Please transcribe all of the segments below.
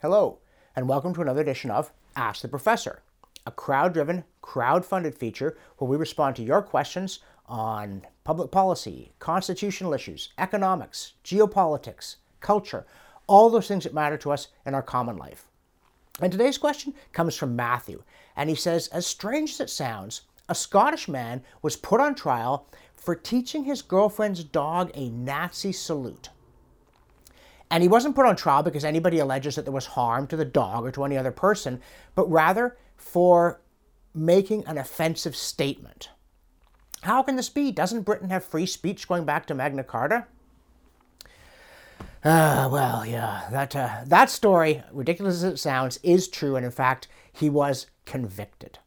Hello, and welcome to another edition of Ask the Professor, a crowd driven, crowd funded feature where we respond to your questions on public policy, constitutional issues, economics, geopolitics, culture, all those things that matter to us in our common life. And today's question comes from Matthew, and he says, As strange as it sounds, a Scottish man was put on trial for teaching his girlfriend's dog a Nazi salute. And he wasn't put on trial because anybody alleges that there was harm to the dog or to any other person, but rather for making an offensive statement. How can this be? Doesn't Britain have free speech going back to Magna Carta? Uh, well, yeah, that, uh, that story, ridiculous as it sounds, is true, and in fact, he was convicted.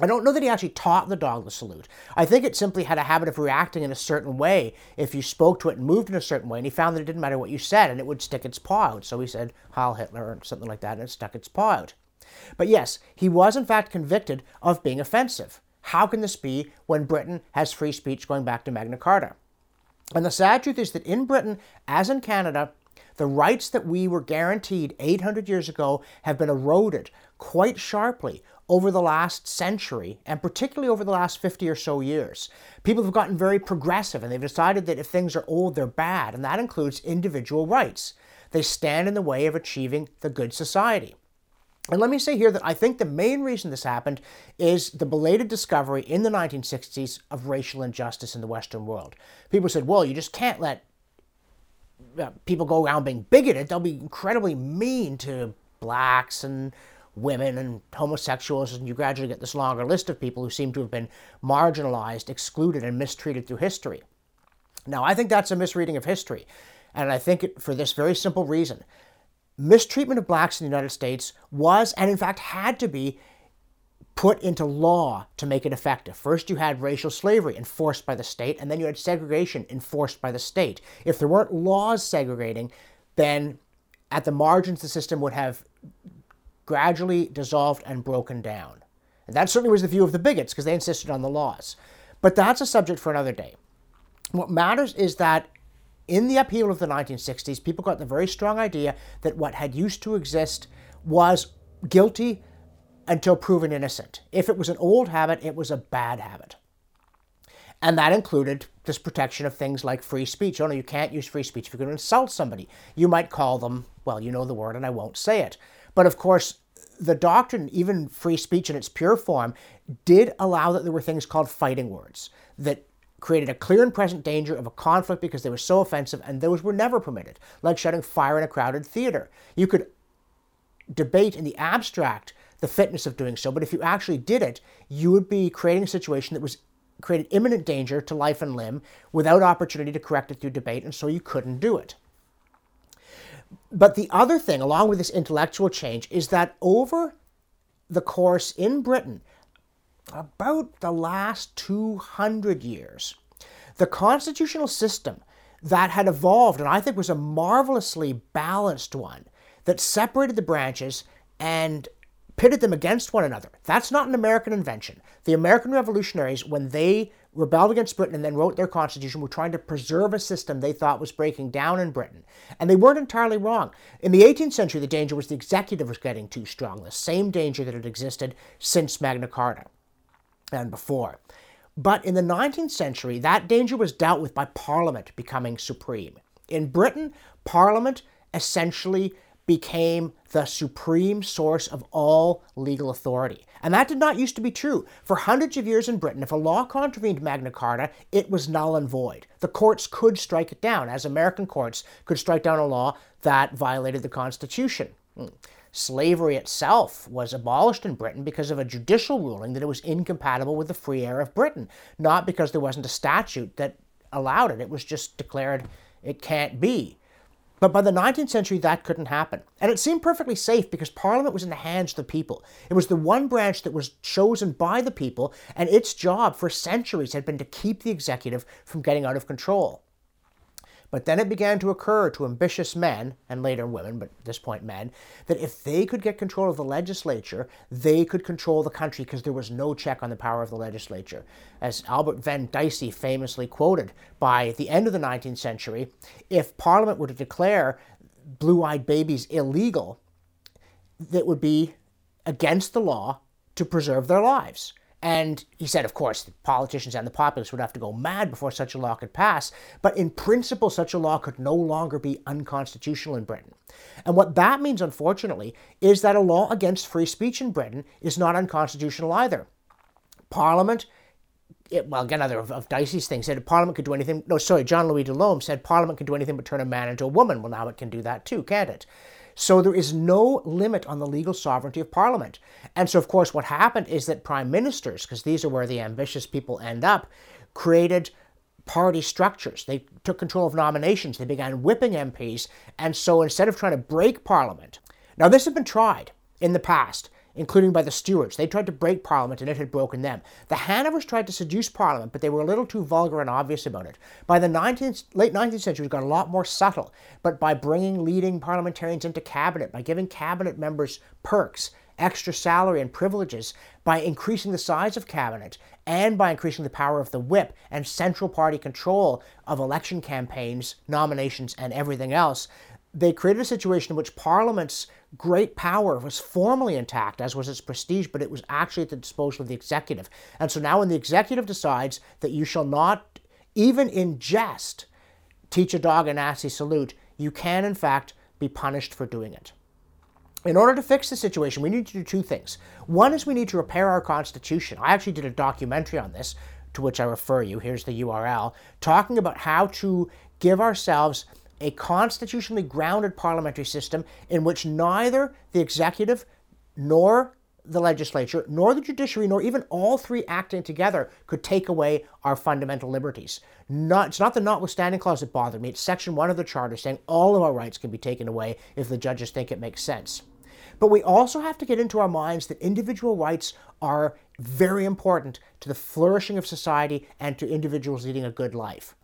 I don't know that he actually taught the dog the salute. I think it simply had a habit of reacting in a certain way if you spoke to it and moved in a certain way, and he found that it didn't matter what you said, and it would stick its paw out. So he said, Heil Hitler, or something like that, and it stuck its paw out. But yes, he was in fact convicted of being offensive. How can this be when Britain has free speech going back to Magna Carta? And the sad truth is that in Britain, as in Canada, the rights that we were guaranteed 800 years ago have been eroded quite sharply over the last century, and particularly over the last 50 or so years. People have gotten very progressive and they've decided that if things are old, they're bad, and that includes individual rights. They stand in the way of achieving the good society. And let me say here that I think the main reason this happened is the belated discovery in the 1960s of racial injustice in the Western world. People said, well, you just can't let uh, people go around being bigoted. They'll be incredibly mean to blacks and women and homosexuals, and you gradually get this longer list of people who seem to have been marginalized, excluded, and mistreated through history. Now, I think that's a misreading of history, and I think it for this very simple reason. Mistreatment of blacks in the United States was, and in fact had to be, put into law to make it effective. First, you had racial slavery enforced by the state, and then you had segregation enforced by the state. If there weren't laws segregating, then at the margins, the system would have gradually dissolved and broken down. And that certainly was the view of the bigots because they insisted on the laws. But that's a subject for another day. What matters is that in the upheaval of the 1960s, people got the very strong idea that what had used to exist was guilty until proven innocent. If it was an old habit, it was a bad habit. And that included this protection of things like free speech. Oh no, you can't use free speech if you're going to insult somebody. You might call them, well, you know the word, and I won't say it. But of course, the doctrine, even free speech in its pure form, did allow that there were things called fighting words that created a clear and present danger of a conflict because they were so offensive, and those were never permitted, like shouting fire in a crowded theater. You could debate in the abstract the fitness of doing so, but if you actually did it, you would be creating a situation that was created imminent danger to life and limb without opportunity to correct it through debate, and so you couldn't do it. But the other thing, along with this intellectual change, is that over the course in Britain, about the last 200 years, the constitutional system that had evolved, and I think was a marvelously balanced one, that separated the branches and pitted them against one another. That's not an American invention. The American revolutionaries, when they rebelled against Britain and then wrote their constitution, were trying to preserve a system they thought was breaking down in Britain. And they weren't entirely wrong. In the 18th century, the danger was the executive was getting too strong, the same danger that had existed since Magna Carta and before. But in the 19th century, that danger was dealt with by Parliament becoming supreme. In Britain, Parliament essentially became the supreme source of all legal authority. And that did not used to be true. For hundreds of years in Britain, if a law contravened Magna Carta, it was null and void. The courts could strike it down, as American courts could strike down a law that violated the Constitution. Hmm. Slavery itself was abolished in Britain because of a judicial ruling that it was incompatible with the free air of Britain, not because there wasn't a statute that allowed it. It was just declared it can't be. But by the 19th century, that couldn't happen. And it seemed perfectly safe because Parliament was in the hands of the people. It was the one branch that was chosen by the people, and its job for centuries had been to keep the executive from getting out of control. But then it began to occur to ambitious men, and later women, but at this point men, that if they could get control of the legislature, they could control the country because there was no check on the power of the legislature. As Albert Venn Dicey famously quoted, by the end of the 19th century, if Parliament were to declare blue eyed babies illegal, that would be against the law to preserve their lives. And he said, of course, the politicians and the populace would have to go mad before such a law could pass. But in principle, such a law could no longer be unconstitutional in Britain. And what that means, unfortunately, is that a law against free speech in Britain is not unconstitutional either. Parliament, it, well, again, another of, of Dicey's things said Parliament could do anything. No, sorry, John Louis de Lolme said Parliament could do anything but turn a man into a woman. Well, now it can do that too, can't it? So there is no limit on the legal sovereignty of Parliament. And so, of course, what happened is that prime ministers, because these are where the ambitious people end up, created party structures. They took control of nominations. They began whipping MPs. And so instead of trying to break Parliament, now this had been tried in the past including by the Stuarts. They tried to break Parliament and it had broken them. The Hanovers tried to seduce Parliament, but they were a little too vulgar and obvious about it. By the 19th, late 19th century, it got a lot more subtle, but by bringing leading parliamentarians into cabinet, by giving cabinet members perks, extra salary and privileges, by increasing the size of cabinet, and by increasing the power of the whip and central party control of election campaigns, nominations, and everything else, they created a situation in which Parliament's great power was formally intact, as was its prestige, but it was actually at the disposal of the executive. And so now, when the executive decides that you shall not, even in jest, teach a dog a Nazi salute, you can, in fact, be punished for doing it. In order to fix the situation, we need to do two things. One is we need to repair our Constitution. I actually did a documentary on this, to which I refer you. Here's the URL, talking about how to give ourselves a constitutionally grounded parliamentary system in which neither the executive nor the legislature, nor the judiciary, nor even all three acting together could take away our fundamental liberties. Not, it's not the notwithstanding clause that bothered me. It's section one of the charter saying all of our rights can be taken away if the judges think it makes sense. But we also have to get into our minds that individual rights are very important to the flourishing of society and to individuals leading a good life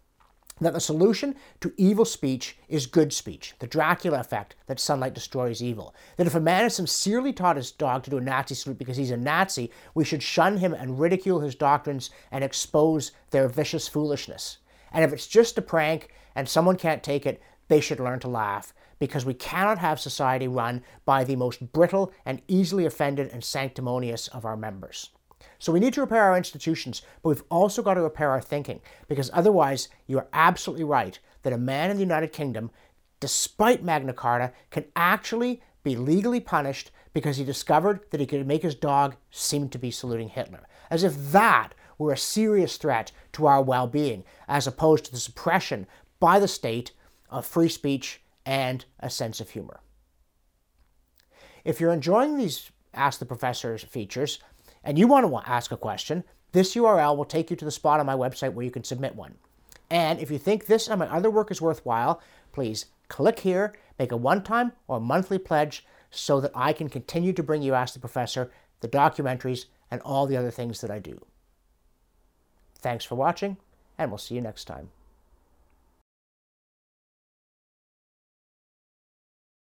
that the solution to evil speech is good speech, the Dracula effect that sunlight destroys evil. That if a man has sincerely taught his dog to do a Nazi salute because he's a Nazi, we should shun him and ridicule his doctrines and expose their vicious foolishness. And if it's just a prank and someone can't take it, they should learn to laugh because we cannot have society run by the most brittle and easily offended and sanctimonious of our members. So we need to repair our institutions, but we've also got to repair our thinking, because otherwise, you are absolutely right that a man in the United Kingdom, despite Magna Carta, can actually be legally punished because he discovered that he could make his dog seem to be saluting Hitler. As if that were a serious threat to our well being, as opposed to the suppression by the state of free speech and a sense of humor. If you're enjoying these Ask the Professors features, and you want to ask a question, this URL will take you to the spot on my website where you can submit one. And if you think this and my other work is worthwhile, please click here, make a one time or monthly pledge so that I can continue to bring you Ask the Professor, the documentaries, and all the other things that I do. Thanks for watching, and we'll see you next time.